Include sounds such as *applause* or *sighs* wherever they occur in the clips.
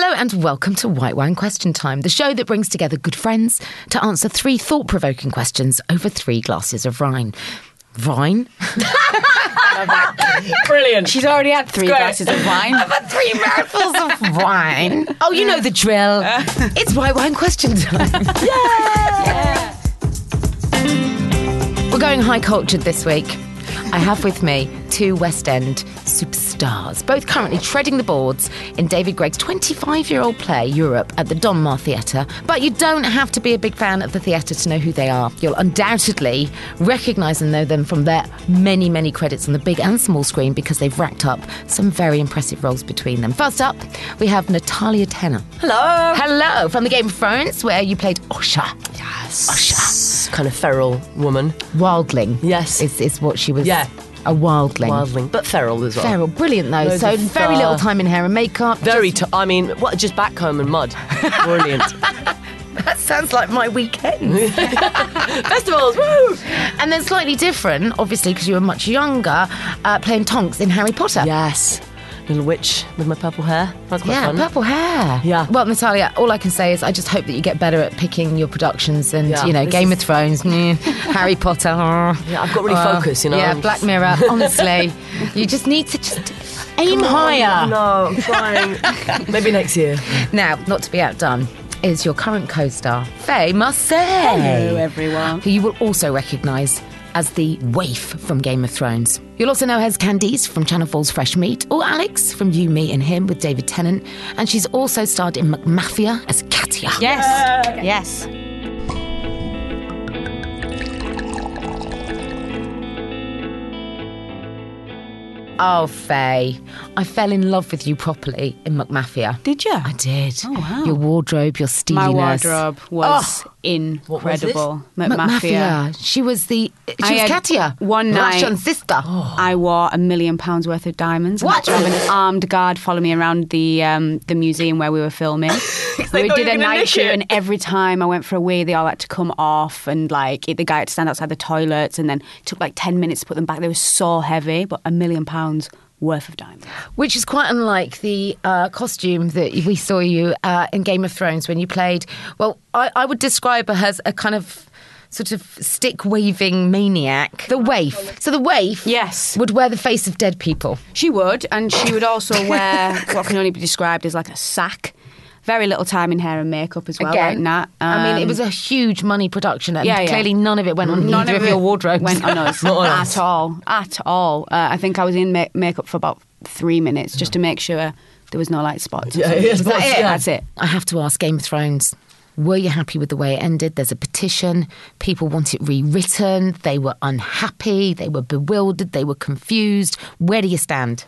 Hello and welcome to White Wine Question Time, the show that brings together good friends to answer three thought provoking questions over three glasses of wine. Wine? *laughs* Brilliant. She's already had three great. glasses of wine. *laughs* I've had three mouthfuls of *laughs* wine. Oh, you know the drill. It's White Wine Question Time. yeah. yeah. We're going high cultured this week. I have with me two West End superstars, both currently treading the boards in David Greig's 25 year old play, Europe, at the Donmar Theatre. But you don't have to be a big fan of the theatre to know who they are. You'll undoubtedly recognise and know them from their many, many credits on the big and small screen because they've racked up some very impressive roles between them. First up, we have Natalia Tena. Hello. Hello, from the Game of Thrones, where you played Osha. Yes. Kind of feral woman. Wildling. Yes. Is, is what she was. Yeah. A wildling. Wildling. But feral as well. Feral, brilliant though. Loads so of very fur. little time in hair and makeup. Very, Just- t- I mean, what? Just back home and mud. *laughs* Brilliant. *laughs* that sounds like my weekend. *laughs* Festivals, woo! and then slightly different, obviously, because you were much younger, uh, playing Tonks in Harry Potter. Yes. Little witch with my purple hair. That's quite Yeah, fun. purple hair. Yeah. Well, Natalia, all I can say is I just hope that you get better at picking your productions and, Yeah, you know, Game is- of Thrones, mm, *laughs* Harry Potter. oh. Yeah, I've got really Uh, focus, you know. Yeah, I'm Black just- Mirror. *laughs* Honestly, you just need to just aim higher. No, I'm trying. *laughs* Maybe next year. Now, not to be outdone, is your current co-star, Faye Marsay. Hello, everyone. Who you will also recognise as the waif from Game of Thrones. You'll also know her as Candice from Channel 4's Fresh Meat, or Alex from You, Me and Him with David Tennant. And she's also starred in McMafia as Katia. Yes. Yes. Oh, Faye, I fell in love with you properly in McMafia. Did you? I did. Oh, wow. Your wardrobe, your steeliness. My wardrobe was oh, incredible. McMafia. She was the. She I was Katia. one night- Russian sister. *gasps* I wore a million pounds worth of diamonds. What? had to have an armed guard follow me around the um, the museum where we were filming. *laughs* we did a night shoot, and every time I went for a wee, they all had to come off, and like the guy had to stand outside the toilets, and then it took like ten minutes to put them back. They were so heavy, but a million pounds worth of diamonds. Which is quite unlike the uh, costume that we saw you uh, in Game of Thrones when you played. Well, I, I would describe her as a kind of sort of stick waving maniac. The waif. So the waif Yes. would wear the face of dead people. She would, and she would also wear *laughs* what can only be described as like a sack. Very little time in hair and makeup as well, Again, like Nat. I mean, it Um, was a huge money production, and Yeah, yeah. clearly none of it went on None either of, it your wardrobes. Went on *laughs* us Not at all, at all. Uh, I think I was in ma- makeup for about three minutes just to make sure there was no light spots. Yeah, something. yeah, Is that spots, it? yeah. That's it. I have to ask Game of Thrones. Were you happy with the way it ended? There's a petition. People want it rewritten. They were unhappy. They were bewildered. They were confused. Where do you stand?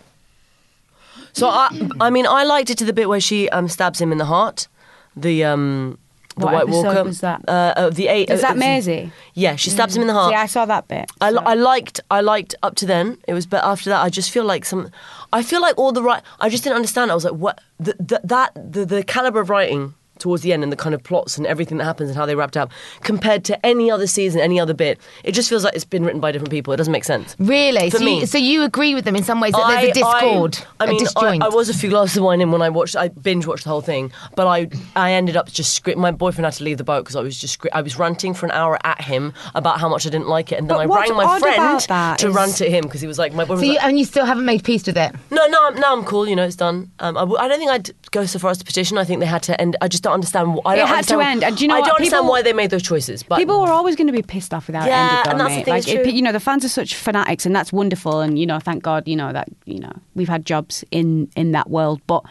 So I, I mean, I liked it to the bit where she um, stabs him in the heart. The um, the What White episode Walker. was that? Uh, uh, the eight. Is uh, that Maisie? Yeah, she stabs him in the heart. See, I saw that bit. I, li- I liked I liked up to then it was but after that I just feel like some I feel like all the right I just didn't understand I was like what the, the, that the, the caliber of writing towards the end and the kind of plots and everything that happens and how they wrapped up compared to any other season, any other bit. It just feels like it's been written by different people. It doesn't make sense. Really? For so, me. You, so you agree with them in some ways that there's a discord, I, I mean, a disjoint. I, I was a few glasses of wine in when I watched. I binge watched the whole thing, but I I ended up just script. My boyfriend had to leave the boat because I was just I was ranting for an hour at him about how much I didn't like it, and then But I rang my friend to is- rant at him because he was like my boyfriend. so you, like, and you still haven't made peace with it. no, no, I'm, now I'm cool. You know, it's done. Um, I, w- I don't think I'd go so far as to petition. I think they had to end. I just don't understand. wh- I It don't had to end, and do you know I what? don't understand why they made those choices. But People were always going to be pissed off without Yeah, it ended, though, and that's the mate. thing, Like, it, you know, the fans are such fanatics, and that's wonderful. And you know, thank God, you know that you know we've had jobs in in that world. But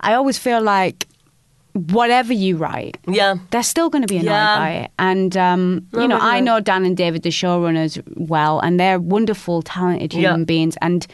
I always feel like whatever you write, yeah, they're still going to be annoyed Yeah. by it. And um, you know, no, I know Dan and David, the showrunners, well, and they're wonderful, talented human Yeah. beings. And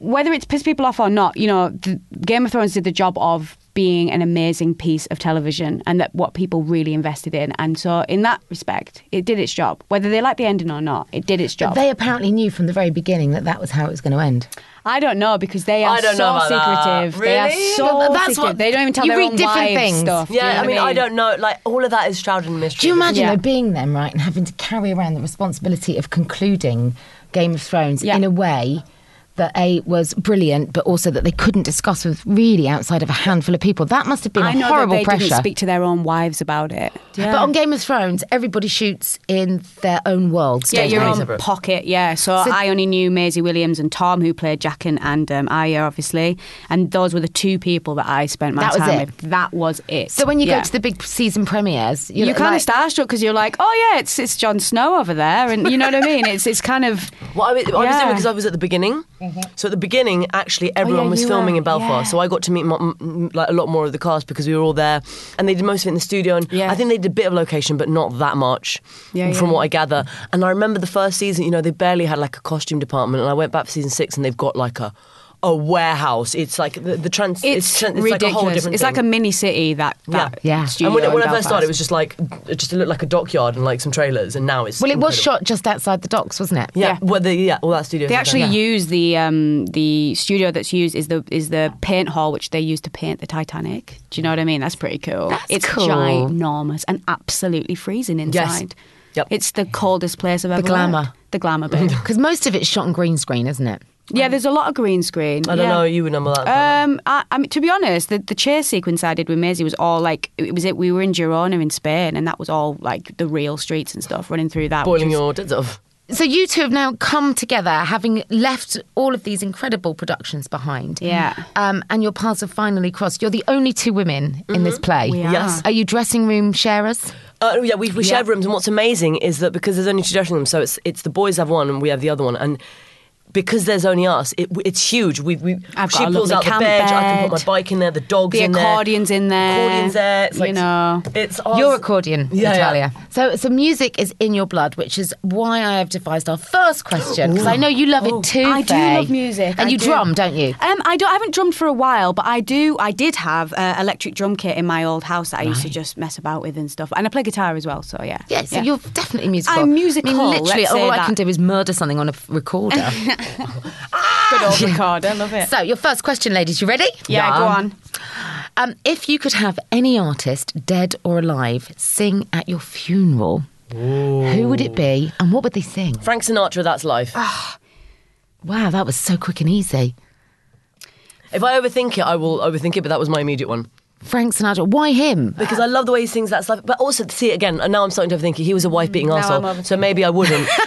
whether it's pissed people off or not, you know, the, Game of Thrones did the job of being an amazing piece of television, and that what people really invested in. And so, in that respect, it did its job. Whether they like the ending or not, it did its But job. they apparently knew from the very beginning that that was how it was going to end. I don't know because they are I don't so know about that. secretive. They are Really? so But that's secretive. what- they don't even tell you their read own different wives things. stuff. yeah. You know I mean, what I don't know. Like all of that is shrouded in mystery. Do you imagine Yeah. though being them right and having to carry around the responsibility of concluding Game of Thrones Yeah. in a way that a was brilliant, but also that they couldn't discuss with really outside of a handful of people. That must have been I a know horrible that they pressure. didn't speak to their own wives about it. Yeah. But on Game of Thrones, everybody shoots in their own world. yeah, don't your they? own pocket. Yeah. So, So- I only knew Maisie Williams and Tom, who played Jaqen and um, Arya, obviously, and those were the two people that I spent my That was time it? with. That was it. So when you Yeah. go to the big season premieres, you're you're kind like, of starstruck because you're like, oh yeah, it's it's Jon Snow over there, and you know what I mean. It's it's kind of Well, I, was- I was Yeah. doing because I was at the beginning. Mm-hmm. So at the beginning, actually, oh, everyone yeah, was filming were, in Belfast. yeah. So I got to meet m- m- like a lot more of the cast because we were all there, and they did most of it in the studio. And. I think they did a bit of location, but not that much, Yeah, from what I gather. And I remember the first season. You know, they barely had like a costume department, and I went back for season six, and they've got like a a warehouse. It's like the, the trans. it's, tran- it's ridiculous. like a whole different. it's like a mini city that that Yeah. studio And when, when I first started, it was just like it just looked like a dockyard and like some trailers, and now it's well, it was shot just outside the docks, wasn't it? Yeah, Yeah. well, the, yeah, all that studio. They stuff, actually yeah. use the um, the studio that's used is the is the paint hall which they use to paint the Titanic. Do you know what I mean? That's pretty cool. That's it's cool. ginormous and absolutely freezing inside. Yes. Yep. It's the coldest place I've ever The glamour. worked. The glamour bit. Because *laughs* most of it's shot on green screen, isn't it? Yeah, there's a lot of green screen. I don't yeah. know. You would number that. Um, I, I mean, to be honest, the, the chase sequence I did with Maisie was all like it was it. We were in Girona in Spain, and that was all like the real streets and stuff running through that. boiling was- your tits off. So you two have now come together, having left all of these incredible productions behind. Yeah. Um, and your paths have finally crossed. You're the only two women in this play. We are. Yes. Are you dressing room sharers? Uh, yeah, we, we Yeah. shared rooms, and what's amazing is that because there's only two dressing rooms, so it's it's the boys have one and we have the other one, and because there's only us, it, it's huge. We, we I've she got a pulls out the camp bed, I can put my bike in there, the dogs The in there, The accordion's in there. accordion's there. It's like, you know. it's Your accordion, Yeah, Natalia. yeah. So, so music is in your blood, which is why I have devised our first question because I know you love it too. I do love music. and I you do. drum, don't you? Um, I don't. I haven't drummed for a while, but I do. I did have an electric drum kit in my old house that I used to just mess about with and stuff. And I play guitar as well. So yeah. Yeah, so you're definitely musical. I'm musical, I mean, literally, let's all say I can do is murder something on a recorder. *laughs* *laughs* good old record. I love it. so, your first question, ladies. You ready? yeah, go on. Um, if you could have any artist, dead or alive, sing at your funeral, who would it be, and what would they sing? Frank Sinatra, that's life. Wow, that was so quick and easy. if I overthink it, I will overthink it, but that was my immediate one. Frank Sinatra. Why him? Because I love the way he sings that life. But also, to see it again, and now I'm starting to overthink it. He was a wife beating Now I'm arsehole, so maybe I wouldn't. *laughs*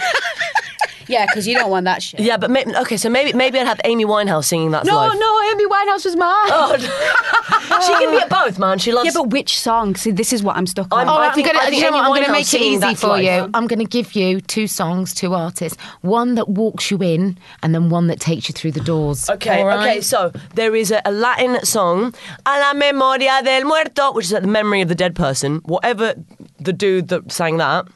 Yeah, because you don't want that shit. yeah, but maybe, okay, so maybe maybe I'd have Amy Winehouse singing that's No, life. no, Amy Winehouse was mine. Oh, *laughs* she can be at *laughs* both, man. She loves. Yeah, but which song? See, this is what I'm stuck on. I'm- Oh, I I'm think- gonna, I think you know what, I'm going to make it easy for Life. you. I'm going to give you two songs, two artists. One that walks you in, and then one that takes you through the doors. Okay, All right? okay. So there is a, a Latin song, "A la memoria del muerto," which is like the memory of the dead person. Whatever the dude that sang that,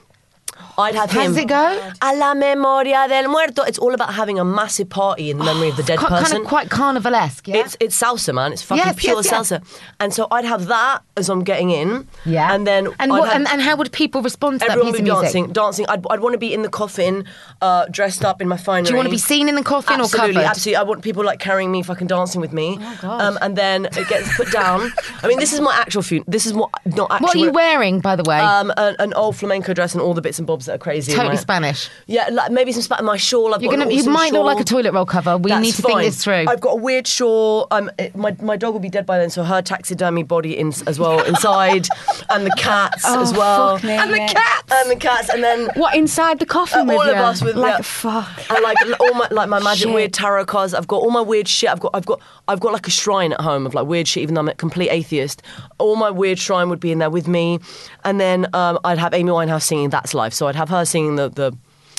I'd have How him. does it go? A la memoria del muerto. It's all about having a massive party in the memory of the dead person. Kind of quite carnivalesque, yeah? It's it's salsa, man. It's fucking Yes, pure yes, yes. salsa. And so I'd have that as I'm getting in. yeah. And then and, I'd what, have- and, and how would people respond to that everyone piece would of be music? dancing, dancing. I'd, I'd want to be in the coffin, uh, dressed up in my finery. Do you want to be seen in the coffin absolutely, or covered? Absolutely, I want people like carrying me, fucking dancing with me. Oh, God. Um, and then it gets put down. *laughs* I mean, this is my actual funeral. This is what not actually. What are you wearing, by the way? Um, an, an old flamenco dress and all the bits and bobs that are crazy. totally my- Spanish. Yeah, like maybe some spat in my shawl. I've You're got gonna, an you awesome might look like a toilet roll cover. We That's need to fine. think this through. I've got a weird shawl. Um, it, my my dog will be dead by then, so her taxidermy body in, as well *laughs* inside, and the cats Oh, as well, me. and the cats, and the cats, and then What inside the coffin uh, with all you? of us with like yeah. fuck. and like all my like my magic Shit. weird tarot cards. I've got all my weird shit. I've got I've got I've got like a shrine at home of like weird shit. Even though I'm a complete atheist, all my weird shrine would be in there with me, and then um, I'd have Amy Winehouse singing "That's Life." So I'd have her singing the the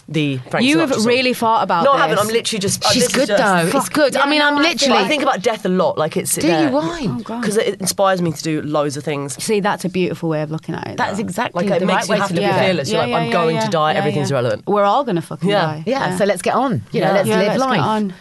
the. Frank You Sinatra have song. really thought about No, this. I haven't. I'm literally just. She's oh, this is good just- though. It's good. I mean, I'm literally. I think about death a lot. Like it's do you? Why? Oh, God. Because it inspires me to do loads of things. See, that's a beautiful way of looking at it. That is though. exactly Like it the makes right way have to to look at it. fearless. You're like, I'm going to die. Everything's irrelevant. We're all gonna fucking Yeah. die. Yeah, so let's get on. You know, Yeah. let's Yeah, live let's get life. on.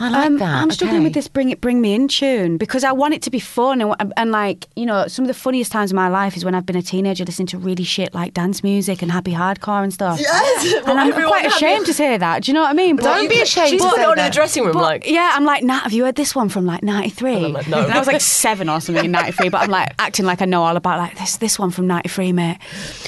I like Um, that. I'm struggling okay. with this bring it bring me in tune because I want it to be fun and, and like you know some of the funniest times of my life is when I've been a teenager listening to really shit like dance music and happy hardcore and stuff. Yes, and *laughs* I'm everyone quite ashamed to say that. Do you know what I mean? But- Don't be ashamed She's put it on in the dressing room, But, like. yeah, I'm like, Nat, have you heard this one from like '93? I'm like, no. And I was like seven or something in '93, but I'm like acting like I know all about like this this one from '93, mate.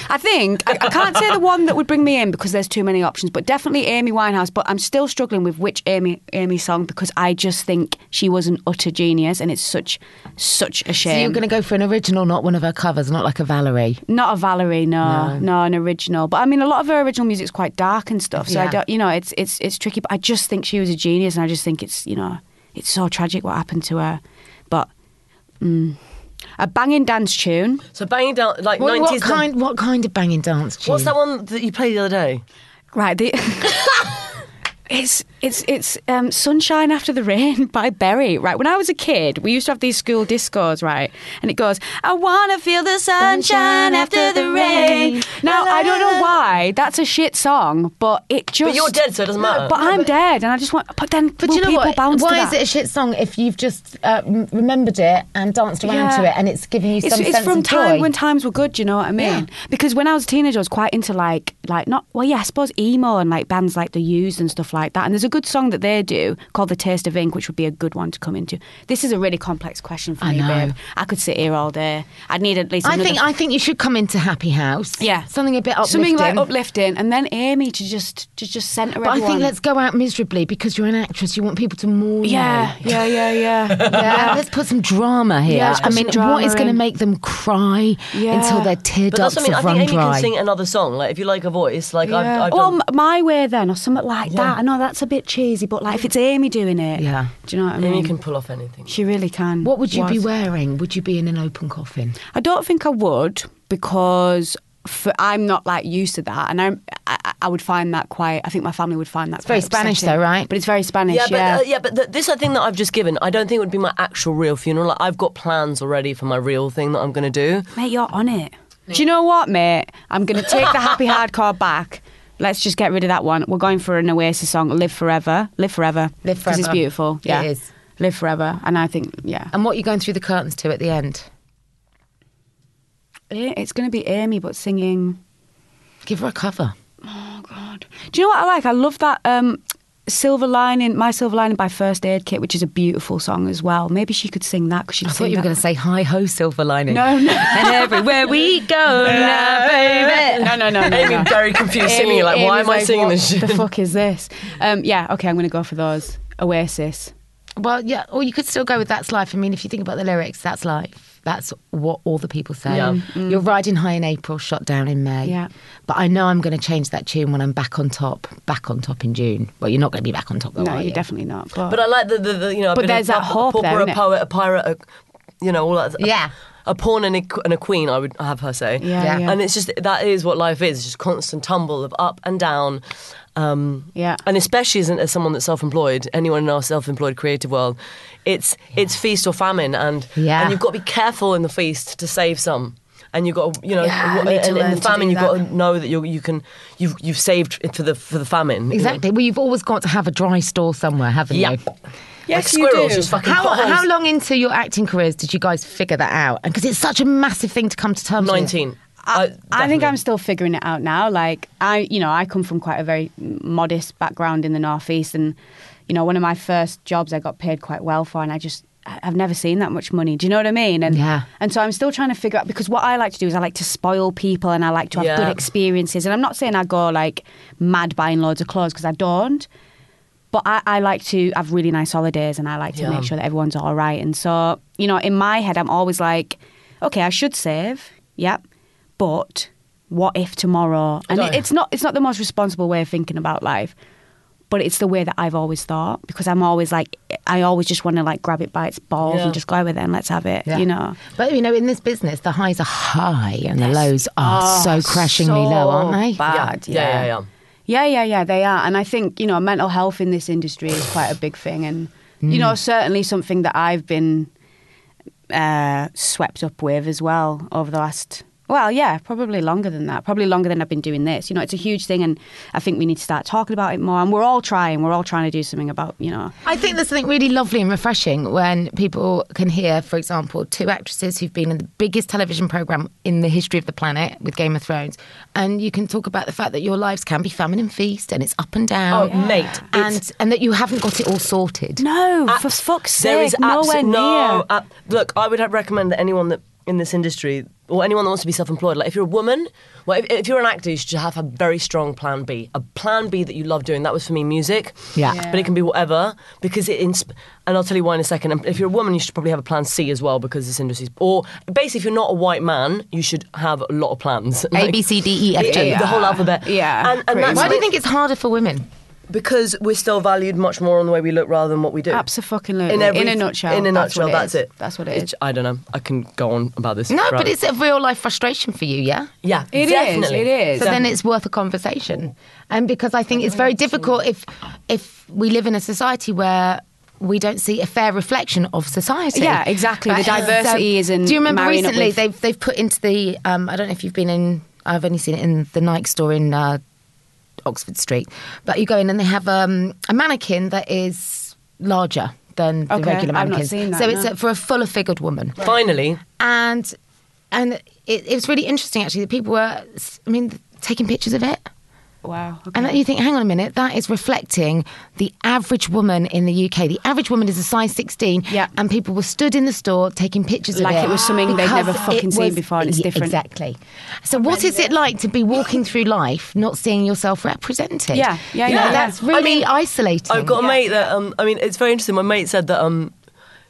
I think I, I can't say the one that would bring me in because there's too many options, but definitely Amy Winehouse. But I'm still struggling with which Amy Amy song because I just think she was an utter genius, and it's such such a So shame. you're going to go for an original, not one of her covers, not like a Valerie. Not a Valerie, no, no, an original. But I mean, a lot of her original music's quite dark and stuff. So I don't, you know, it's it's it's tricky. But I just think she was a genius, and I just think it's you know, it's so tragic what happened to her. But mm, a banging dance tune. So banging down like What, 90s. what kind? What kind of banging dance? Tune? What's that one that you played the other day? Right. The, *laughs* *laughs* it's it's it's um, "Sunshine After the Rain" *laughs* by Berri. Right. When I was a kid, we used to have these school discos, right? And it goes, "I wanna feel the sunshine after the rain." Now I don't know why that's a shit song, but it just. But you're dead, so it doesn't matter. But I'm dead, and I just want. But then, But will you know people what? bounce Why is that? it a shit song if you've just uh, m- remembered it and danced around Yeah. to it and it's giving you It's, some it's sense from of time joy? when times were good. Do you know what I mean? Yeah. Because when I was a teenager, I was quite into like like not well, yeah, I suppose emo and like bands like the Used and stuff like that. And there's a good song that they do called "The Taste of Ink," which would be a good one to come into. This is a really complex question for I me, know. babe. I could sit here all day. I'd need at least. I another- think I think you should come into Happy House. yeah, something a bit uplifting. something like uplifting, and then Amy to just to just centre But I everyone. think let's go out miserably because you're an actress. You want people to mourn Yeah, you. yeah, yeah, yeah. *laughs* Yeah, let's put some drama here. Yeah, let's I put mean, some what is going to in. make them cry Yeah. until their tear But that's ducts what I mean. I have think Amy dry? can sing another song. Like if you like her voice, like I've, Yeah. I've well, done. m- my way then, or something like that. I know that's a bit cheesy, but like if it's Amy doing it, Yeah. Do you know what I mean? Amy can pull off anything. She really can. What would you be wearing? Would you be in an open coffin? I don't think I would because for, I'm not like used to that, and I'm, I, I would find that quite. I think my family would find that. It's very quite Spanish upsetting. though, right? But it's very Spanish. Yeah, Yeah, but uh, yeah, but th- this I think that I've just given. I don't think it would be my actual real funeral. Like, I've got plans already for my real thing that I'm going to do. mate, you're on it. Do you know what, mate? I'm going to take the happy *laughs* hardcore back. Let's just get rid of that one. We're going for an Oasis song, "Live Forever." Live forever. Live because it's beautiful. It Yeah, is. Live forever, and I think yeah, And what are you going through the curtains to at the end? Eh, it's going to be Amy, but singing. Give her a cover. Oh God! Do you know what I like? I love that um, "Silver Lining," "My Silver Lining" by First Aid Kit, which is a beautiful song as well. Maybe she could sing that because she. I thought you were going to say "Hi ho, silver lining." No, no. *laughs* and everywhere we go now, baby. No, no, no, no. Amy no. very confused singing. Like, why am I like, singing what this shit? The fuck is this? Um, yeah, okay, I'm going to go for those. Oasis. Well, yeah, or you could still go with "That's Life." I mean, if you think about the lyrics, "That's life." That's what all the people say. Yeah. You're riding high in April, shot down in May. Yeah. But I know I'm going to change that tune when I'm back on top. Back on top in June. Well, you're not going to be back on top though. no, are you're you? definitely not. But, But I like the, the, the you know. But been there's a, that a hope pauper, a poet, a pirate, a, you know, all that. Yeah. A pawn and a, and a queen, I would have her say. Yeah, Yeah. yeah. And it's just that is what life is. It's just constant tumble of up and down. Um, Yeah. And especially as, as someone that's self-employed, anyone in our self-employed creative world, it's it's feast or famine, and Yeah. and you've got to be careful in the feast to save some. and you got to, you know, Yeah, wh- need to and in learn the to do famine, you've that. got to know that you you can you've you've saved for the for the famine. you know. Exactly. Well, you've always got to have a dry store somewhere, haven't Yeah. you? Yes, like you do. just fucking How, how long into your acting careers did you guys figure that out? Because it's such a massive thing to come to terms with. Nineteen. I, uh, I think. I'm still figuring it out now. Like I, you know, I come from quite a very modest background in the northeast, and you know, one of my first jobs I got paid quite well for, and I just I've never seen that much money. Do you know what I mean? And Yeah. and so I'm still trying to figure out because what I like to do is I like to spoil people and I like to have Yeah. good experiences. And I'm not saying I go like mad buying loads of clothes because I don't. But I, I like to have really nice holidays and I like to Yeah. make sure that everyone's all right. And so, you know, in my head, I'm always like, okay, I should save, yep, but what if tomorrow? And it, it's not it's not the most responsible way of thinking about life, but it's the way that I've always thought because I'm always like, I always just want to like grab it by its balls Yeah. and just go with it and let's have it, Yeah. you know. But you know, in this business, the highs are high and the lows are so crashingly low, aren't they? Oh, Bad, yeah, yeah, yeah. Yeah, yeah, yeah, they are. And I think, you know, mental health in this industry is quite a big thing. And, you know, certainly something that I've been uh, swept up with as well over the last, well, yeah, probably longer than that. Probably longer than I've been doing this. You know, it's a huge thing. And I think we need to start talking about it more. And we're all trying. We're all trying to do something about, you know. I think there's something really lovely and refreshing when people can hear, for example, two actresses who've been in the biggest television program in the history of the planet with Game of Thrones, and you can talk about the fact that your lives can be famine and feast, and it's up and down. Oh, mate, and and that you haven't got it all sorted. No, for fuck's sake, There is nowhere abso- near. no. Uh, look, I would have recommend that anyone that in this industry or anyone that wants to be self-employed, like if you're a woman, well, if, if you're an actor, you should have a very strong plan B. A plan B that you love doing. That was for me music. Yeah. Yeah. But it can be whatever because it. Insp- and I'll tell you why in a second. And if you're a woman, you should probably have a plan C as well because this industry's. Or basically, if you're not a white man, you should have a lot of plans. Like, *laughs* A B C D E F G. the whole alphabet. Yeah, And, and that's Why do you think it's harder for women? Because we're still valued much more on the way we look rather than what we do. Absolutely. In, every, In a nutshell, In a that's nutshell, what it that's it. That's what it It's- I don't know. I can go on about this. No, but it's a real life frustration for you, yeah? yeah, It is, definitely. it is. So then it's worth a conversation. And because I think it's very difficult if if we live in a society where we don't see a fair reflection of society. Yeah, exactly. The diversity isn't Do you remember marrying recently with- they've they've put into the um, I don't know if you've been in I've only seen it in the Nike store in uh, Oxford Street, but you go in and they have um, a mannequin that is larger than the Okay, regular I've not mannequins. seen that, so it's no. a, for a fuller figured woman. Finally, and and it, it was really interesting actually that people were I mean taking pictures of it Wow. okay. and then you think hang on a minute that is reflecting the average woman in the UK the average woman is a size 16 Yeah. and people were stood in the store taking pictures Like of it Like it was something they'd never fucking it seen before and it's Yeah, different. exactly so what is it like to be walking through life not seeing yourself represented Yeah, yeah, You know, yeah, yeah. that's I really mean, isolating I've got a mate that um, I mean, it's very interesting. My mate said that um,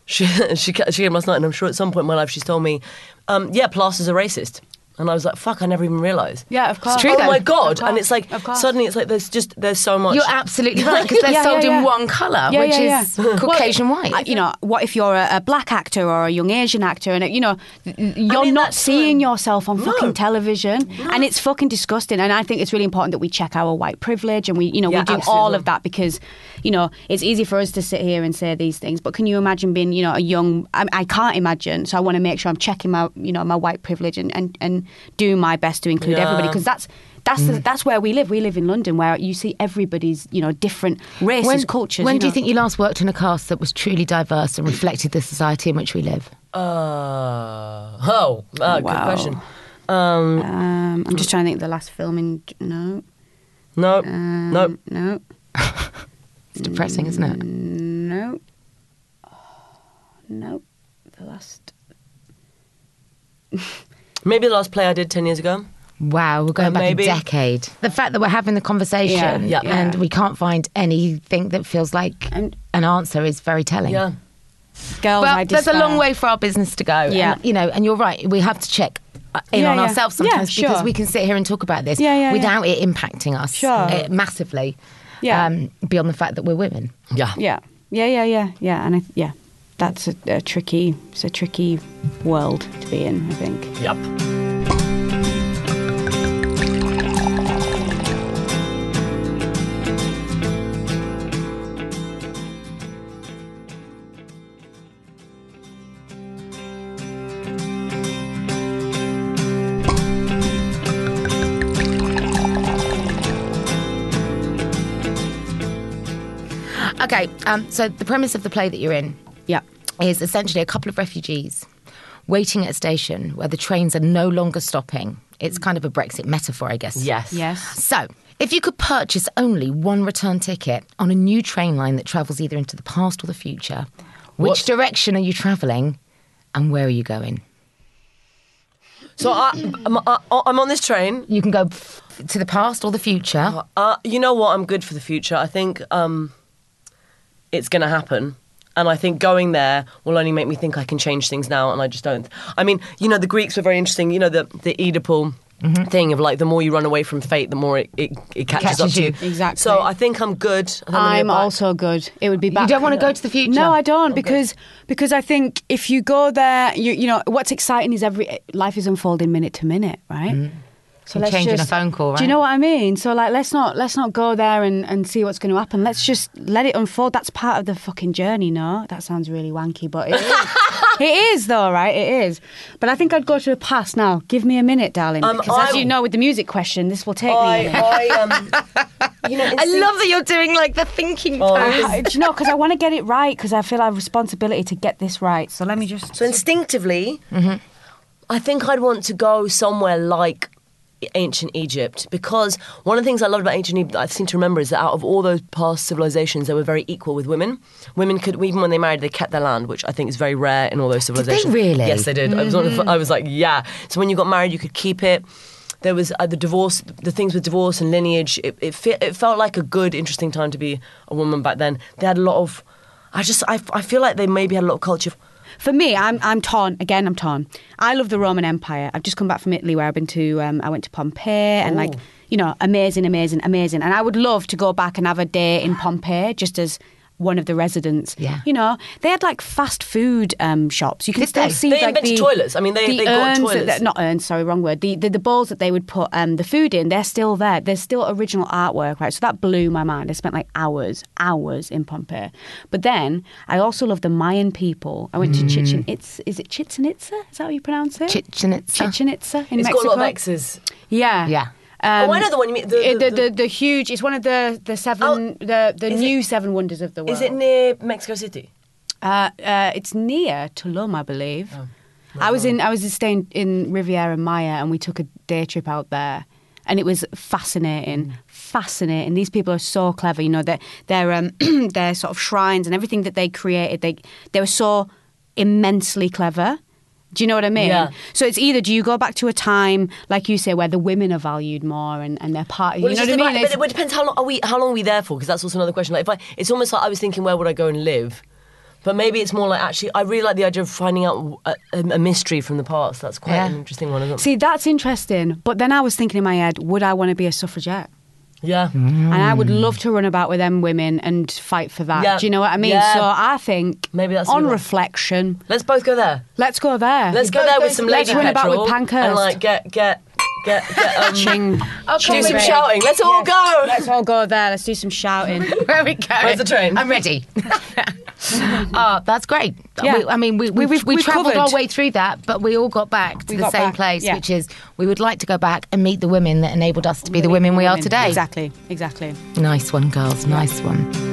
she she *laughs* she came last night, and I'm sure at some point in my life she's told me, um, yeah, plasters are racist. And I was like, "Fuck! I never even realised." Yeah, of course. true, oh though. my god! And it's like of course. suddenly it's like there's just there's so much. you're absolutely *laughs* right because they're Yeah, sold yeah, in yeah. one colour Yeah, which yeah, is yeah. Caucasian Well, white You know, what if you're a, a black actor or a young Asian actor, and you know, you're mean, not seeing fine. yourself on No. fucking television, and it's fucking disgusting. And I think it's really important that we check our white privilege, and we, you know, Yeah, we do absolutely. all of that because, you know, it's easy for us to sit here and say these things. But can you imagine being, you know, a young? I, I can't imagine. So I want to make sure I'm checking my, you know, my white privilege and and, and doing my best to include Yeah. everybody because that's. That's the, that's where we live. We live in London, where you see everybody's you know different races, cultures. When you do you think you last worked in a cast that was truly diverse and reflected the society in which we live? Uh, oh, uh, good Wow. question. Um, I'm just trying to think. of The last film in no, No, um, no. no, It's depressing, isn't it? no, *sighs* no. The last. *laughs* Maybe the last play I did ten years ago. Wow, we're going Uh, back maybe. a decade. The fact that we're having the conversation Yeah, yeah. and we can't find anything that feels like an answer is very telling. Yeah. Girls, I Well, there's a long way for our business to go. Yeah. And, you know, and you're right. We have to check uh, in Yeah, on yeah. ourselves Yeah, sometimes because we can sit here and talk about this Yeah, yeah, yeah. without it impacting us Sure. uh, massively. Yeah. Um, beyond the fact that we're women. Yeah. Yeah, yeah, yeah, yeah, yeah. And I, yeah, that's a, a tricky, it's a tricky world to be in, I think. Yep. Okay, um, so the premise of the play that you're in. Yeah is essentially a couple of refugees waiting at a station where the trains are no longer stopping. It's kind of a Brexit metaphor, I guess. Yes. Yes. So, if you could purchase only one return ticket on a new train line that travels either into the past or the future, which What? direction are you travelling and where are you going? So I, I'm, I, I'm on this train. You can go f- to the past or the future. Uh, you know what? I'm good for the future. I think um, it's going to happen. And I think going there will only make me think I can change things now, and I just don't. I mean, you know, the Greeks were very interesting. You know, the the Oedipal mm-hmm. thing of like the more you run away from fate, the more it, it, it catches, up Catches to you. you. Exactly. So I think I'm good. I'm, I'm get also good. It would be back. You don't wanna go to the future? No, I don't oh, because because I think if you go there, you you know what's exciting is every life is unfolding minute to minute, right? Mm-hmm. So You're changing a phone call, Do you know what I mean? So like, let's not let's not go there and, and see what's going to happen. Let's just let it unfold. That's part of the fucking journey. No, that sounds really wanky, but it is. *laughs* it is though, right? It is. But I think I'd go to the past now. Give me a minute, darling, Um, because as you know, with the music question, this will take me. A I, minute. I, um, *laughs* you know, I love that you're doing like the thinking Oh, pose. I- do you know? Because I want to get it right. Because I feel I have responsibility to get this right. So let me just. So instinctively, I think I'd want to go somewhere like ancient Egypt because one of the things I loved about ancient Egypt, I seem to remember, is that out of all those past civilizations, they were very equal with women. Women could, even when they married, they kept their land, which I think is very rare in all those civilizations. Did they really? Yes, they did. I, was of, I was like, yeah. So when you got married, you could keep it. There was uh, the divorce, the things with divorce and lineage. It, it, fe- it felt like a good, interesting time to be a woman back then. They had a lot of. I just, I, I feel like they maybe had a lot of culture. For me, I'm I'm torn. Again, I'm torn. I love the Roman Empire. I've just come back from Italy, where I've been to. Um, I went to Pompeii, and like you know, amazing, amazing, amazing. And I would love to go back and have a day in Pompeii, just as one of the residents. Yeah. You know, they had like fast food um, shops. You can Did still they? see They like invented the toilets. I mean, they- the they got urns that- toilets. that- not urns. Sorry, wrong word. The, the the bowls that they would put um, the food in. They're still there. There's still original artwork, right? So that blew my mind. I spent like hours, hours in Pompeii. But then I also love the Mayan people. I went to Chichen Itza. Is it Chichen Itza? Is that how you pronounce it? Chichen Itza. Chichen Itza in It's Mexico. got a lot of X's. Yeah. Yeah. Um, Oh, I know the one you mean, the- the- the, the, the huge. It's one of the the seven Oh, the the new seven wonders of the world. Is it near Mexico City? Uh, uh, it's near Tulum, I believe. Oh, I was in I was staying in Riviera Maya, and we took a day trip out there, and it was fascinating, Mm. fascinating. These people are so clever. You know, their their um, *clears throat* their sort of shrines and everything that they created. They they were so immensely clever. Do you know what I mean? Yeah. So it's either do you go back to a time, like you say, where the women are valued more and, and they're part. Well, you know what I mean? about- but it depends how long are we how long are we there for? Because that's also another question. Like if I, it's almost like I was thinking, where would I go and live? But maybe it's more like actually, I really like the idea of finding out a, a, mystery from the past. That's quite Yeah. an interesting one, isn't it? See, that's interesting. But then I was thinking in my head, would I want to be a suffragette? Yeah. And I would mm. love to run about with them women and fight for that. Yeah. Do you know what I mean? Yeah. So I think Maybe that's on what- reflection, Let's both go there. let's go there. Let's go there with some Let's lady run about with petrol Pankhurst. and like get get get get um, *laughs* Ching. do some shouting. Let's all go. Let's all go there. Let's do some shouting. *laughs* Where we go? Where's the train? I'm ready. oh, *laughs* that's great. Yeah. We, I mean, we, we, We- we travelled our way through that, but we all got back to We the same back, place, yeah. which is we would like to go back and meet the women that enabled us to be the women we are today. Exactly. Exactly. Nice one, girls. Nice one.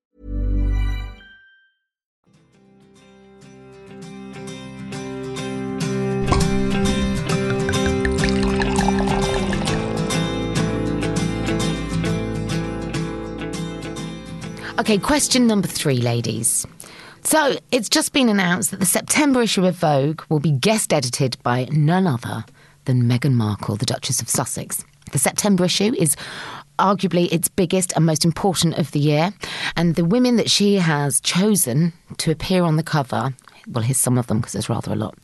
Okay, question number three, ladies. So it's just been announced that the September issue of Vogue will be guest edited by none other than Meghan Markle, the Duchess of Sussex. The September issue is arguably its biggest and most important of the year, and the women that she has chosen to appear on the cover, well, here's some of them because there's rather a lot.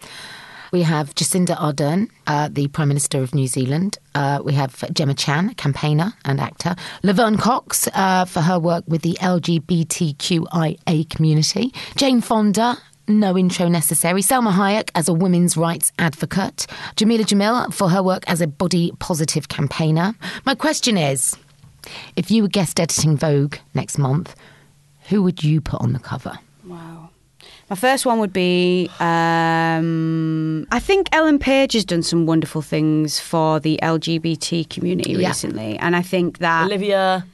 We have Jacinda Ardern, uh, the Prime Minister of New Zealand. Uh, we have Gemma Chan, campaigner and actor. Laverne Cox uh, for her work with the LGBTQIA community. Jane Fonda. No intro necessary. Salma Hayek as a women's rights advocate. Jameela Jamil for her work as a body positive campaigner. My question is if you were guest editing Vogue next month, who would you put on the cover? Wow. My first one would be um, I think Ellen Page has done some wonderful things for the LGBT community Yeah. recently, and I think that Olivia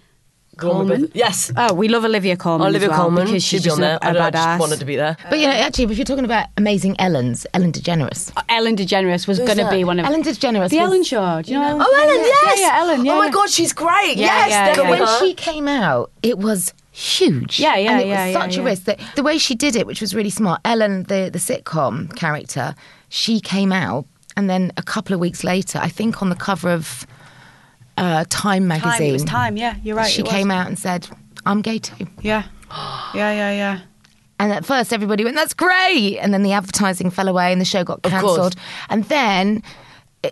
the one with Colman? Yes. oh, we love Olivia Colman. Olivia as well, Colman. because She'd she's be on just there. a, I, a don't know, I just wanted to be there. But you know, actually, if you're talking about amazing Ellens, Ellen DeGeneres. Ellen DeGeneres was going to be one of Ellen DeGeneres. the was- Ellen Show. Do you know? Oh, Ellen, yes. Yeah, yeah, Ellen. Yeah, oh my. God, she's great. Yeah, yes, yeah, definitely. But when she came out, it was huge. Yeah, yeah, and it yeah, was such yeah. a risk that the way she did it, which was really smart. Ellen, the the sitcom character, she came out, and then a couple of weeks later, I think on the cover of uh, Time magazine, Time. It was time. Yeah, you're right. she came out and said, "I'm gay too." Yeah. Yeah, yeah, yeah. And at first, everybody went, "That's great!" And then the advertising fell away, and the show got cancelled. And then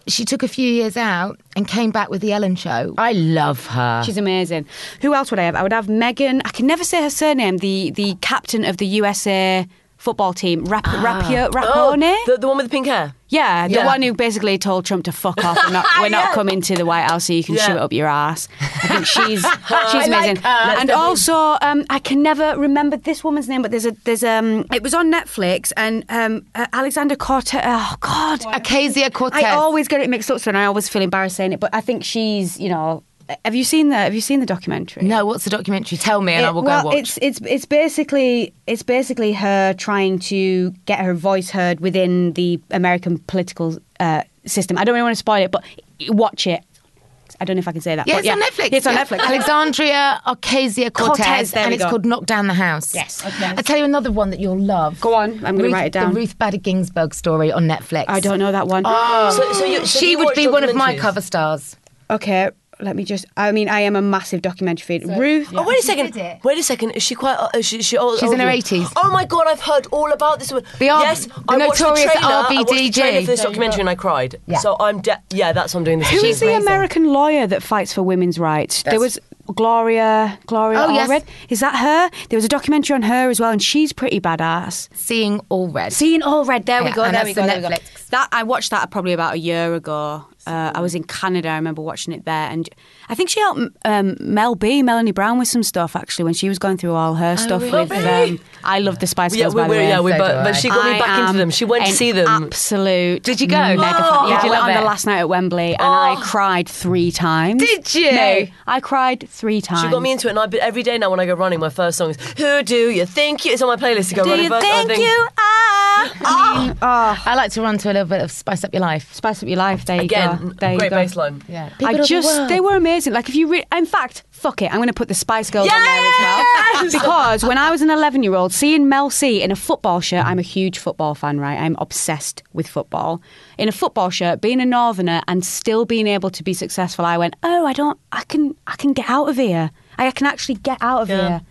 she took a few years out and came back with the Ellen Show. I love her. She's amazing. Who else would I have? I would have Megan. I can never say her surname. The the captain of the USA football team, Rap, Rapio, Oh, Rapone. the, the one with the pink hair. yeah, the Yeah. one who basically told Trump to fuck off. We're not, *laughs* we're not Yeah. coming to the White House so you can Yeah. shoot up your ass. I think she's *laughs* she's amazing. Let's and also, um, I can never remember this woman's name, but there's a there's um, it was on Netflix and um, uh, Alexander Cortez. Oh God, Acacia Cortez. I always get it mixed up, so and I always feel embarrassed saying it. But I think she's, you know, have you seen the Have you seen the documentary? No, what's the documentary? Tell me, and I will well, go watch. it's it's it's basically it's basically her trying to get her voice heard within the American political uh, system. I don't really want to spoil it, but watch it. I don't know if I can say that. Yeah, but it's on Netflix. It's on Yeah. Netflix. Alexandria Ocasio Cortez, Cortez, and it's go. called Knock Down the House. Yes. Okay. I tell you another one that you'll love. Go on, I'm gonna Ruth- write it down. The Ruth Bader Ginsburg story on Netflix. I don't know that one. *gasps* So, so you, *gasps* so she would be one of my cover stars. Okay, let me just. I mean, I am a massive documentary fan. Ruth. Oh wait a second! Wait a second! Is she quite? Uh, is she, she old, She's in her older? 80s. Oh my god! I've heard all about this. one. The R- yes, the I watched the notorious trailer. I watched the RBDG. trailer for this There documentary go. and I cried. Yeah. So I'm. De- yeah, that's what I'm doing. This Who year. is the amazing. American lawyer that fights for women's rights? there was Gloria, Gloria Oh, yes. Is that her? There was a documentary on her as well, and she's pretty badass. Seeing Allred. Seeing Allred. There we go. and There we go. the There we go. Netflix. That I watched that probably about a year ago. Uh, I was in Canada. I remember watching it there, and I think she helped um, Mel B, Melanie Brown, with some stuff actually when she was going through all her stuff really? with. Um, I love the Spice Yeah, Girls. we, by the way. yeah, we, So but, but she got me back into them. She went to see them. Absolute. Did you go? Mega Did you Yeah, I went love on the last night at Wembley, and I cried three times. Did you? No, I cried three times. She got me into it, and I, but every day now when I go running, my first song is "Who Do You Think You?" It's on my playlist to go Do running you first. I think you are? *laughs* Ah! Oh, I like to run to a little bit of Spice Up Your Life. spice up your life. There you Again, go. There great you go. bass line. Yeah. I just they were amazing. Like if you, re- in fact, fuck it, I'm going to put the Spice Girls on there as well. Because when I was an 11 year old, seeing Mel C in a football shirt, I'm a huge football fan, right? I'm obsessed with football. In a football shirt, being a northerner and still being able to be successful, I went, oh, I don't, I can, I can get out of here. I can actually get out of Yeah. here.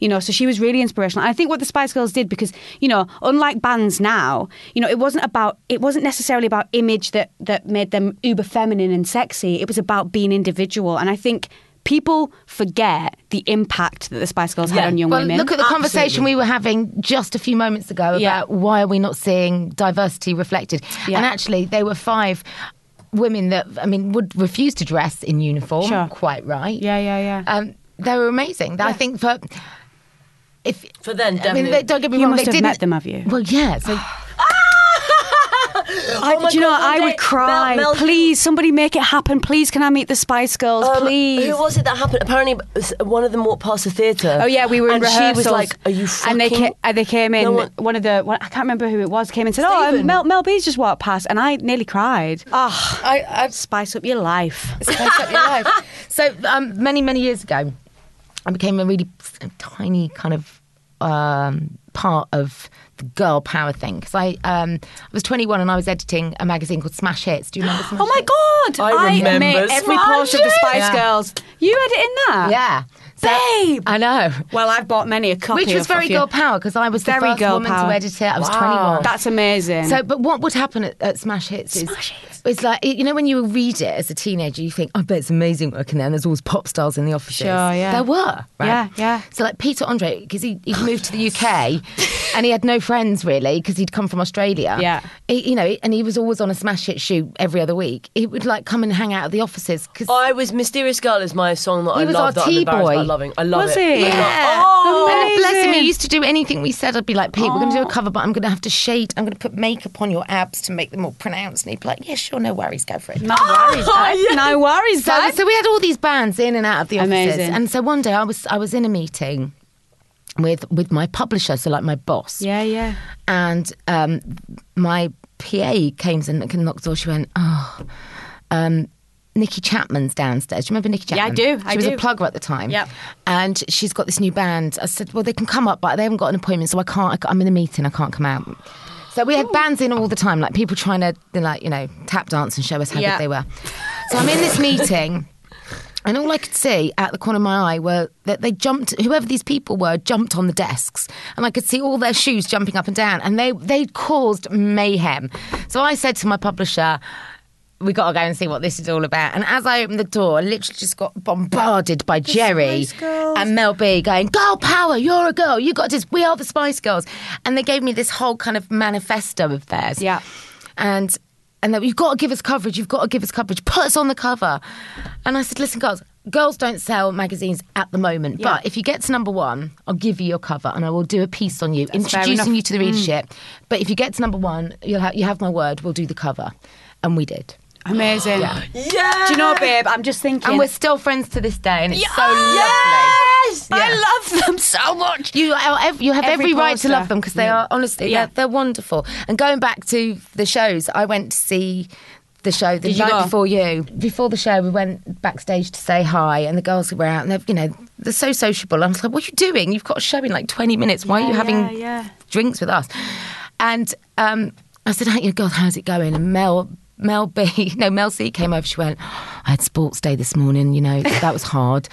You know, so she was really inspirational. And I think what the Spice Girls did, because you know, unlike bands now, you know, it wasn't about it wasn't necessarily about image that that made them uber feminine and sexy. It was about being individual. And I think people forget the impact that the Spice Girls had on young Well, women. look at the conversation we were having just a few moments ago about Yeah. why are we not seeing diversity reflected? Yeah. And actually, there were five women that I mean would refuse to dress in uniform. Sure. Quite right. yeah, yeah, yeah. Um, they were amazing. I think for if For them, I mean, they, don't get me You wrong, must they have didn't. met them, have you? Well, yeah. *sighs* So I, Oh do you know, God, one I day, would cry. Mel- Mel- Please, somebody make it happen. Please, can I meet the Spice Girls? Um, please. Who was it that happened? Apparently, one of them walked past the theatre. Oh yeah, we were in and she was like, "Are you fucking?" And they came, and they came in. No one- one of the one, I can't remember who it was. Came in and said, "Oh, Stephen. um, Mel, Mel B's just walked past," and I nearly cried. Ah, I, I've spice up your life. *laughs* spice up your life. So um, many, many years ago, I became a really tiny kind of um, part of girl power thing because I um, I was 21 and I was editing a magazine called Smash Hits. Do you remember Smash *gasps* Oh my Hits? god! I remember made every part of the Spice Yeah. Girls. You editing that? Yeah. So- Babe! I know. Well, I've bought many a copy. Which was of- very girl power because I was the Very first girl woman power. to edit it. I was Wow. 21. That's amazing. So, but what would happen at, at Smash Hits is, it's like you know when you read it as a teenager, you think, "I bet it's amazing working there." And there's always pop stars in the offices. Sure, yeah. there were. Right? Yeah, yeah. So like Peter Andre, because he he moved to the UK, *laughs* and he had no friends really because he'd come from Australia. Yeah. He, you know, and he was always on a Smash Hit shoot every other week. He would like come and hang out at the offices because. I was "Mysterious Girl" is my song that He I was love. our that I'm embarrassed T-boy. by loving. I love Was it. he? Yeah. Oh, Oh, bless him. He used to do anything we said. I'd be like, Pete, we're going to do a oh. cover, but I'm going to have to shade. I'm going to put makeup on your abs to make them more pronounced. And he'd be like, yeah, sure, no worries, go for it. no oh, worries. Dad. No worries, So, so we had all these bands in and out of the offices. Amazing. And so one day I was I was in a meeting with with my publisher, so like my boss. Yeah, yeah. And um, my PA came in and knocked the door. She went, oh, um, Nicki Chapman's downstairs. Do you remember Nikki Chapman? Yeah, I do, I She was do. a plugger at the time. Yep. And she's got this new band. I said, well, they can come up, but they haven't got an appointment, so I can't. I I'm in a meeting. I can't come out. So we had bands in all the time, like people trying to, like, you know, tap dance and show us how Yeah. good they were. So I'm in this meeting. And all I could see at the corner of my eye were that they jumped, whoever these people were, jumped on the desks. And I could see all their shoes jumping up and down. And they, they caused mayhem. So I said to my publisher, we got to go and see what this is all about. And as I opened the door, I literally just got bombarded by Geri and Mel B going, Girl power, you're a girl. You got this, we are the Spice Girls. And they gave me this whole kind of manifesto of theirs. Yeah. And and that you've got to give us coverage. You've got to give us coverage. Put us on the cover. And I said, listen, girls, girls don't sell magazines at the moment, Yeah. but if you get to number one, I'll give you your cover and I will do a piece on you, fair introducing. Mm. you to the readership. But if you get to number one, you'll have you have my word. We'll do the cover, and we did. Amazing. Yeah. yeah. Do you know, babe? I'm just thinking. And we're still friends to this day, and it's so Yes! lovely. I love them so much. You are you have Every every, right to love them because they Yeah. are honestly Yeah. they're, they're wonderful. And going back to the shows, I went to see the show the Did you night before you. Before the show, we went backstage to say hi, and the girls were out, and they're you know they're so sociable. I was like, "What are you doing? You've got a show in like twenty minutes. Why are you having yeah, yeah. drinks with us?" And um, I said, "Hey, God, how's it going?" And Mel. Mel B, *laughs* no, Mel C came over. She went, I had sports day this morning, you know, that was hard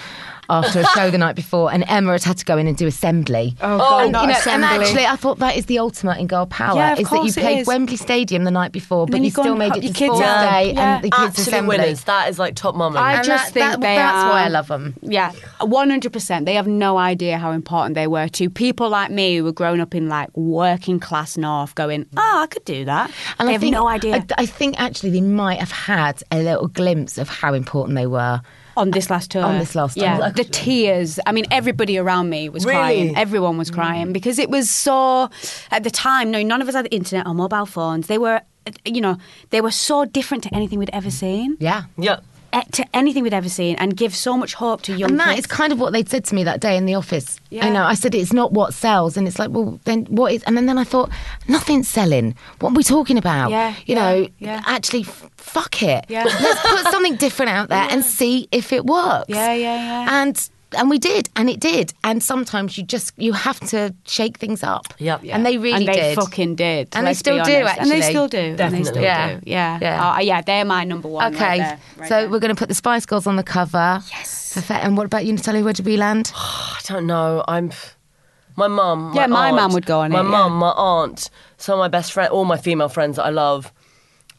after a show the night before. And Emma had had to go in and do assembly. Oh, oh God, and, not you know, and actually, I thought that is the ultimate in girl power Yeah, of is that you played is. Wembley Stadium the night before, but you you still made it your to kids sports out. day Yeah. and the kids' Absolute assembly. winners. That is like top mummy. I And just that- think that- they that's are, why I love them. Yeah, one hundred percent. They have no idea how important they were to people like me who were grown up in like working class north, going, "Oh, I could do that." And they I have think, no idea I, I think actually they might have had a little glimpse of how important they were. On this last tour. On this last tour, yeah, the tears. I mean, everybody around me was Really? crying. Everyone was crying mm. because it was so. At the time, no, none of us had the internet or mobile phones. They were, you know, they were so different to anything we'd ever seen. Yeah. yeah. Eh, To anything we'd ever seen, and give so much hope to young And that kids. is kind of what they'd said to me that day in the office. Yeah. I know. I said it's not what sells, and it's like, well, then what is? And then, then I thought, nothing's selling. What are we talking about? Yeah, You yeah, know, yeah. actually, f- fuck it. Yeah. Let's put something different out there *laughs* and see if it works. Yeah, yeah, yeah. And and we did, and it did. And sometimes you just you have to shake things up. Yep. And they really and they did. fucking did. And they still do, honest. And they still do. And they still Yeah. do. Yeah. Yeah. Oh, uh, yeah, they're my number one. Okay, right there, right so there. we're going to put the Spice Girls on the cover. Yes. And what about you, Natalia? Where did we land? *sighs* I don't know. I'm. My mum. Yeah, my aunt, mum would go on My it, My mum, yeah. my aunt, some of my best friends, all my female friends that I love.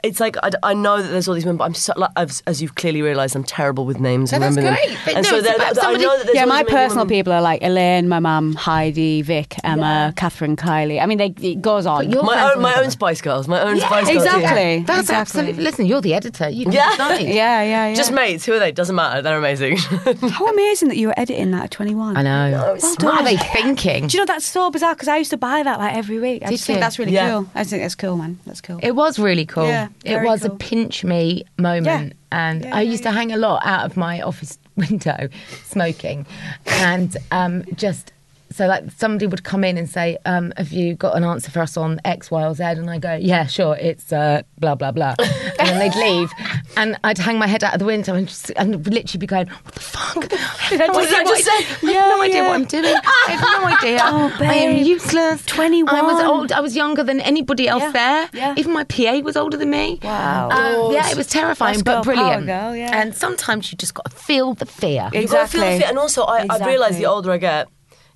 It's like I, I know that there's all these women, but I'm so, like, as, as you've clearly realised, I'm terrible with names. and No, that's great. Them. But And no, so it's there- about I somebody- know that yeah, my personal women- people are like Elaine, my mum, Heidi, Vic, Emma, Catherine, Kylie. I mean, they, it goes on. you're- My own, my own Spice Girls, my own Spice Girls. exactly. That's exactly. absolutely. Listen, you're the editor. You can Yeah. decide. *laughs* Yeah, yeah, yeah. Just mates. Who are they? Doesn't matter. They're amazing. *laughs* How amazing that you were editing that at 21. I know. it's what are they thinking? Do you know that's so bizarre? Because I used to buy that like every week. I Did just think you? that's really Yeah. cool. I think that's cool, man. That's cool. It was really cool. Yeah, it was a pinch me moment. Yeah. And Yeah, I used to hang a lot out of my office *laughs* window smoking. And um, just so like somebody would come in and say, um, Have you got an answer for us on X, Y, or Z? And I go, Yeah, sure, it's uh, blah, blah, blah. *laughs* and then they'd leave. And I'd hang my head out of the window and, just, and literally be going, What the fuck? I have no What did idea I what just I- say? I have no idea what I'm doing. I have no idea. Oh, I am useless. 21. I was old. I was younger than anybody else Yeah, there. yeah. Even my PA was older than me. Wow. Um, yeah, it was terrifying, That's but girl power, brilliant. girl, yeah. And sometimes you just got to feel the fear. You've got to feel the Exactly. And also, I, I've realised Exactly. the older I get,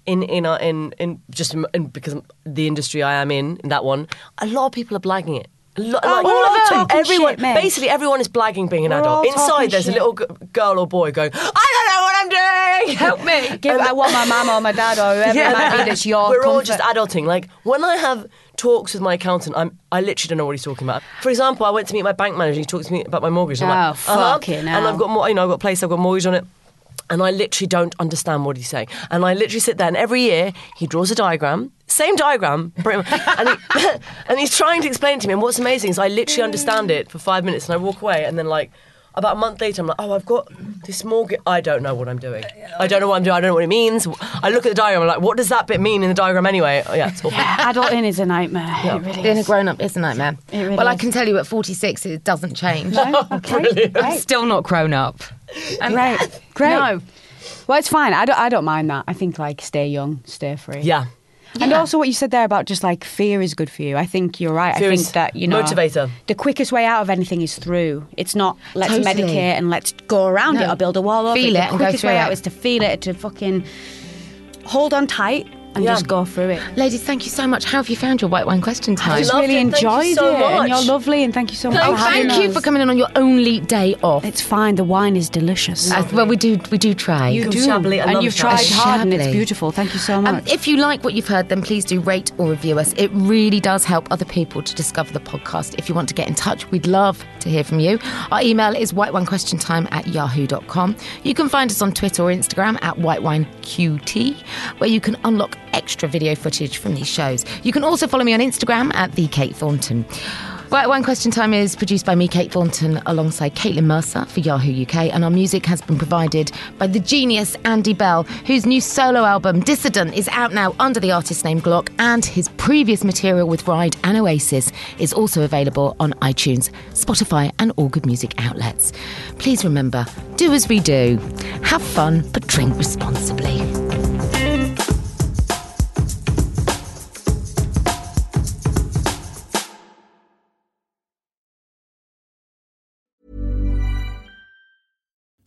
in in uh, in in just in, in, because the industry I am in, in that one, a lot of people are blagging it. A lot, Oh, like, all talking everyone, shit, basically everyone is blagging being an We're adult. Inside, there's a little g- girl or boy going, "I don't know what I'm doing. *laughs* Help me. *laughs* Give, I want my mum or my dad or whoever it might be that's your We're all just adulting. Like when I have talks with my accountant, I'm I literally don't know what he's talking about. For example, I went to meet my bank manager. He talks to me about my mortgage. I'm Oh, like, uh-huh. fucking And. I've got more. You know, I've got a place. I've got mortgage on it. And I literally don't understand what he's saying. And I literally sit there, and every year he draws a diagram, same diagram, *laughs* and, he, *laughs* and he's trying to explain to me. And what's amazing is I literally understand it for five minutes, and I walk away, and then like about a month later, I'm like, oh, I've got this mortgage. I don't know what I'm doing. I don't know what I'm doing. I don't know what it means. I look at the diagram, I'm like, what does that bit mean in the diagram anyway? Oh, yeah, it's awful. *laughs* Adulting is a nightmare. It really Being a grown up is a nightmare. It really well, I can tell you at 46, it doesn't change. No? *laughs* Okay, *laughs* I'm still not grown up. And Great, great. No. Well, it's fine. I don't. I don't mind that. I think like stay young, stay free. Yeah. And also what you said there about just like fear is good for you. I think you're right. Fear I think that you know motivator. The quickest way out of anything is through. It's not let's Totally. medicate and let's go around No. it or build a wall Feel it. it The quickest way it. out is to feel it, to fucking hold on tight and Yeah. just go through it. Ladies, thank you so much. How have you found your white wine question time? I just really it. Thank you enjoyed so it, and you're lovely, and thank you so much. For having thank you us. for coming in on your only day off. It's fine. The wine is delicious. Uh, well, we do we do try. you Come do, Chablis, and you've Chablis. tried hard, and it's beautiful. Thank you so much. Um, if you like what you've heard, then please do rate or review us. It really does help other people to discover the podcast. If you want to get in touch, we'd love to hear from you. Our email is whitewinequestiontime at yahoo.com. You can find us on Twitter or Instagram at whitewineqt, where you can unlock extra video footage from these shows. You can also follow me on Instagram at the Kate Thornton. White Wine Question Time is produced by me, Kate Thornton, alongside Caitlin Mercer for Yahoo UK, and our music has been provided by the genius Andy Bell, whose new solo album, Dissident, is out now under the artist name GLOK, and his previous material with Ride and Oasis is also available on iTunes, Spotify, and all good music outlets. Please remember, do as we do. Have fun, but drink responsibly.